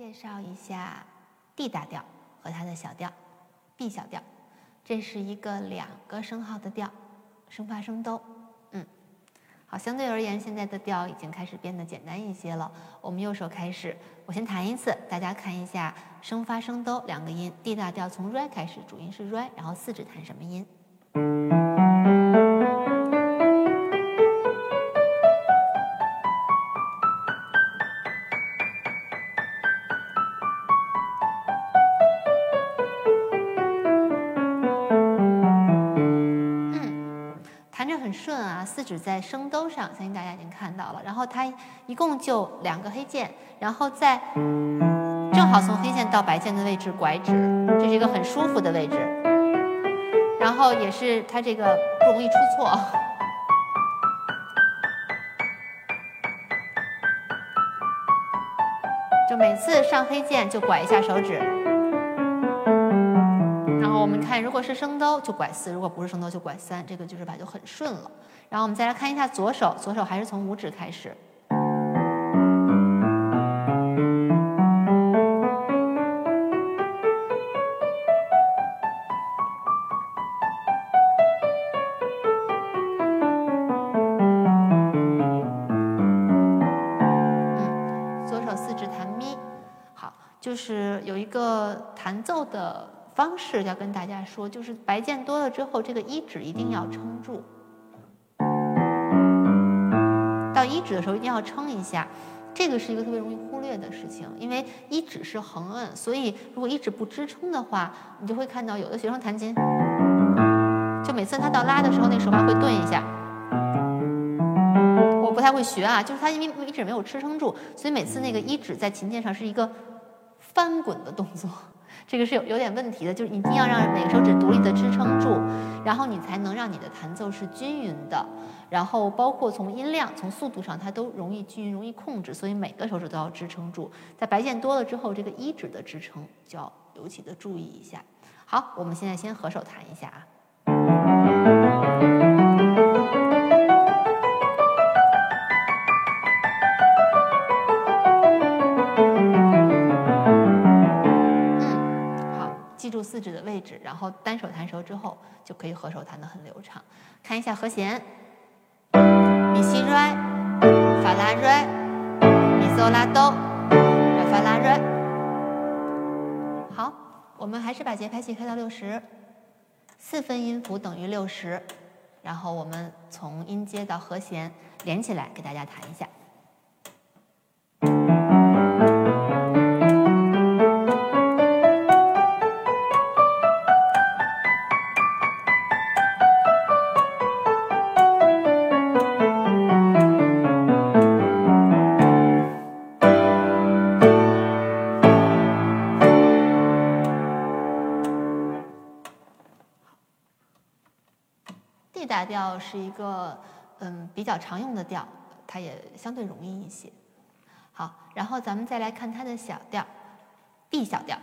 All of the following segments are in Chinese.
介绍一下 D 大调和它的小调 B 小调，这是一个两个升号的调，升发升哆。嗯，好，相对而言，现在的调已经开始变得简单一些了。我们右手开始，我先弹一次，大家看一下升发升哆两个音，D 大调从 Re 开始，主音是 Re，然后四指弹什么音？在升兜上，相信大家已经看到了。然后它一共就两个黑键，然后在正好从黑键到白键的位置拐指，这是一个很舒服的位置。然后也是它这个不容易出错，就每次上黑键就拐一下手指。看，如果是升兜就拐四，如果不是升兜就拐三，这个就是把就很顺了。然后我们再来看一下左手，左手还是从五指开始。左手四指弹咪，好，就是有一个弹奏的。方式要跟大家说，就是白键多了之后，这个一指一定要撑住。到一指的时候一定要撑一下，这个是一个特别容易忽略的事情，因为一指是横摁，所以如果一指不支撑的话，你就会看到有的学生弹琴，就每次他到拉的时候，那手还会顿一下。我不太会学啊，就是他因为一指没有支撑住，所以每次那个一指在琴键上是一个翻滚的动作。这个是有有点问题的，就是一定要让每个手指独立的支撑住，然后你才能让你的弹奏是均匀的，然后包括从音量、从速度上，它都容易均匀、容易控制，所以每个手指都要支撑住。在白键多了之后，这个一指的支撑就要尤其的注意一下。好，我们现在先合手弹一下啊。指的位置，然后单手弹舌之后，就可以合手弹得很流畅。看一下和弦：咪西瑞，发拉瑞，咪嗦拉哆，来发拉瑞。好，我们还是把节拍器开到六十，四分音符等于六十。然后我们从音阶到和弦连起来，给大家弹一下。大调是一个嗯比较常用的调，它也相对容易一些。好，然后咱们再来看它的小调，B 小调。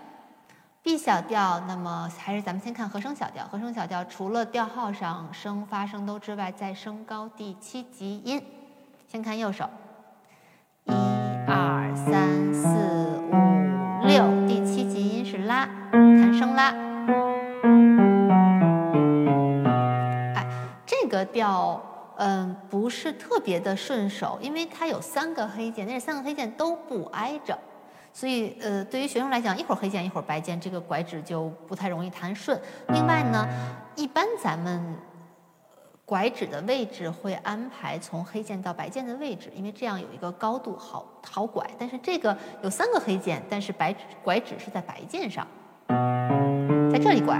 B 小调，那么还是咱们先看和声小调。和声小调除了调号上升发声都之外，再升高第七级音。先看右手，一二三四五六，第七级音是拉，弹升拉。调，嗯，不是特别的顺手，因为它有三个黑键，但是三个黑键都不挨着，所以，呃，对于学生来讲，一会儿黑键一会儿白键，这个拐指就不太容易弹顺。另外呢，一般咱们拐指的位置会安排从黑键到白键的位置，因为这样有一个高度好好拐。但是这个有三个黑键，但是白拐指是在白键上，在这里拐。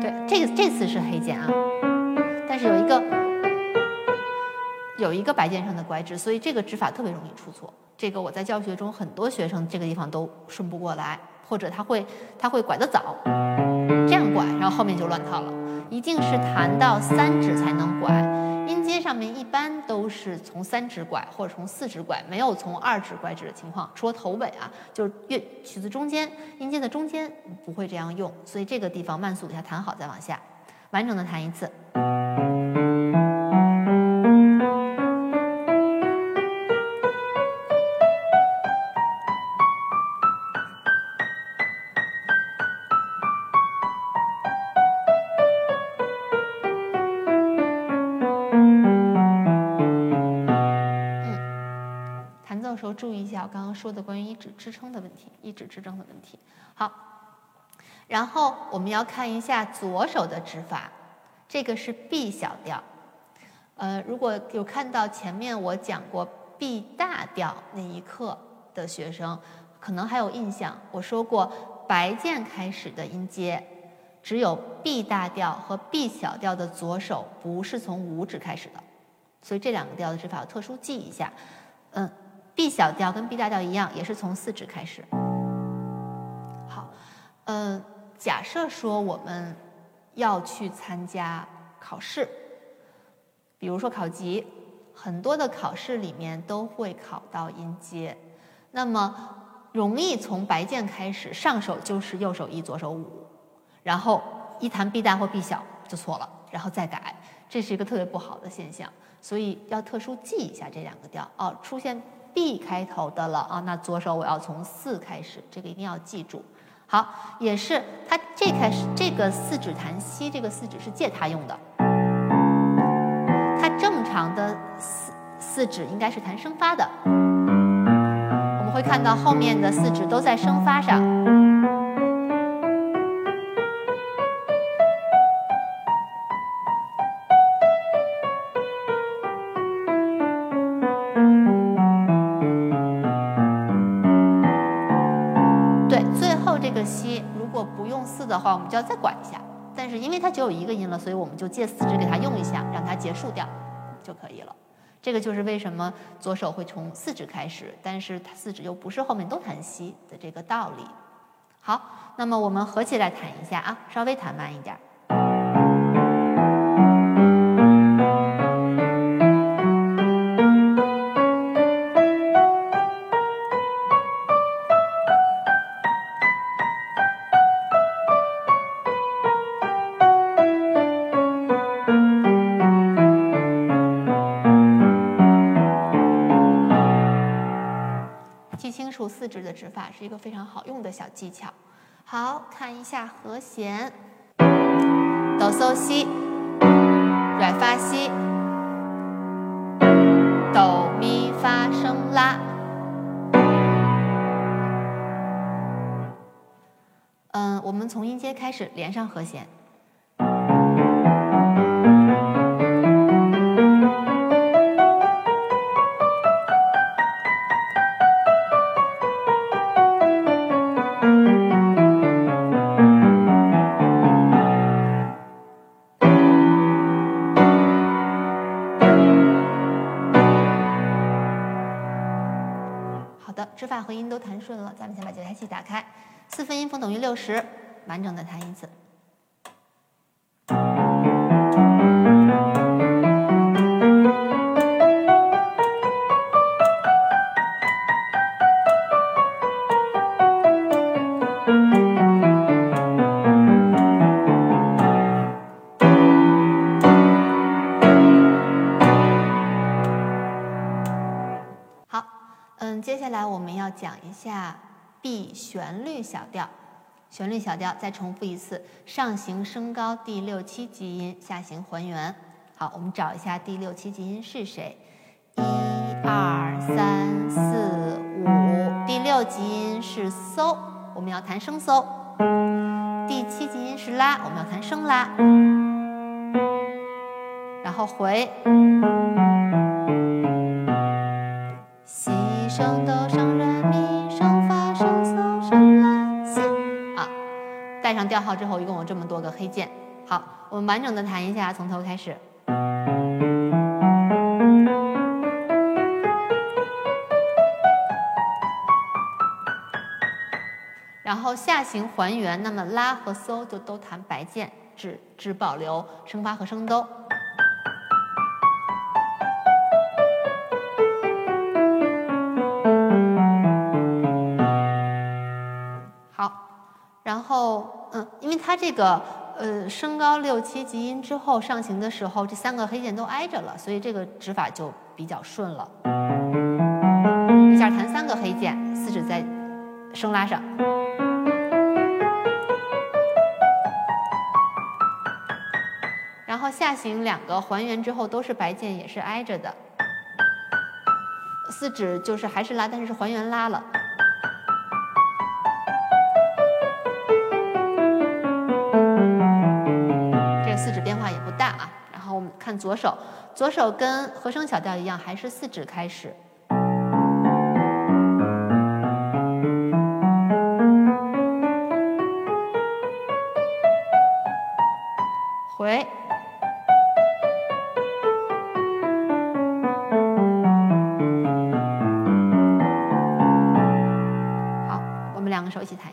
对，这个这次是黑键啊。有一个有一个白键上的拐指，所以这个指法特别容易出错。这个我在教学中很多学生这个地方都顺不过来，或者他会他会拐得早，这样拐，然后后面就乱套了。一定是弹到三指才能拐，音阶上面一般都是从三指拐或者从四指拐，没有从二指拐指的情况。除了头尾啊，就是乐曲子中间音阶的中间不会这样用，所以这个地方慢速给它弹好再往下，完整的弹一次。注意一下我刚刚说的关于一指支撑的问题，一指支撑的问题。好，然后我们要看一下左手的指法，这个是 B 小调。呃，如果有看到前面我讲过 B 大调那一课的学生，可能还有印象，我说过白键开始的音阶，只有 B 大调和 B 小调的左手不是从五指开始的，所以这两个调的指法要特殊记一下。嗯，B 小调跟 B 大调一样，也是从四指开始。好，嗯，假设说我们要去参加考试。比如说考级，很多的考试里面都会考到音阶，那么容易从白键开始，上手就是右手一，左手五，然后一弹 B 大或 B 小就错了，然后再改，这是一个特别不好的现象，所以要特殊记一下这两个调哦，出现 B 开头的了啊，那左手我要从四开始，这个一定要记住。好，也是它这开始这个四指弹西，这个四指是借它用的。它正常的四四指应该是弹升发的，我们会看到后面的四指都在升发上。吸如果不用四的话，我们就要再管一下。但是因为它只有一个音了，所以我们就借四指给它用一下，让它结束掉。就可以了，这个就是为什么左手会从四指开始，但是它四指又不是后面都弹西的这个道理。好，那么我们合起来弹一下啊，稍微弹慢一点。四指的指法是一个非常好用的小技巧。好看一下和弦：哆嗦西、来发西、哆咪发升拉。嗯，我们从音阶开始连上和弦。和音都弹顺了，咱们先把节拍器打开，四分音符等于六十，完整的弹一次。要讲一下 B 旋律小调，旋律小调再重复一次，上行升高第六七级音，下行还原。好，我们找一下第六七级音是谁？一二三四五，第六级音是嗦，我们要弹升嗦。第七级音是拉，我们要弹升拉。然后回。调号之后，一共有这么多个黑键。好，我们完整的弹一下，从头开始。然后下行还原，那么拉和搜就都弹白键，只只保留升发和升哆。这个，呃，升高六七级音之后上行的时候，这三个黑键都挨着了，所以这个指法就比较顺了。一下弹三个黑键，四指在升拉上，然后下行两个还原之后都是白键，也是挨着的。四指就是还是拉，但是是还原拉了。看左手，左手跟和声小调一样，还是四指开始。回。好，我们两个手一起弹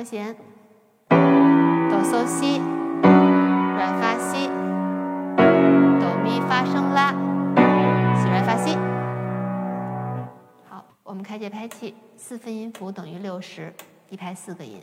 和弦。哆嗦西，软发西，哆咪发声拉，西软发西。好，我们开节拍器，四分音符等于六十，一拍四个音。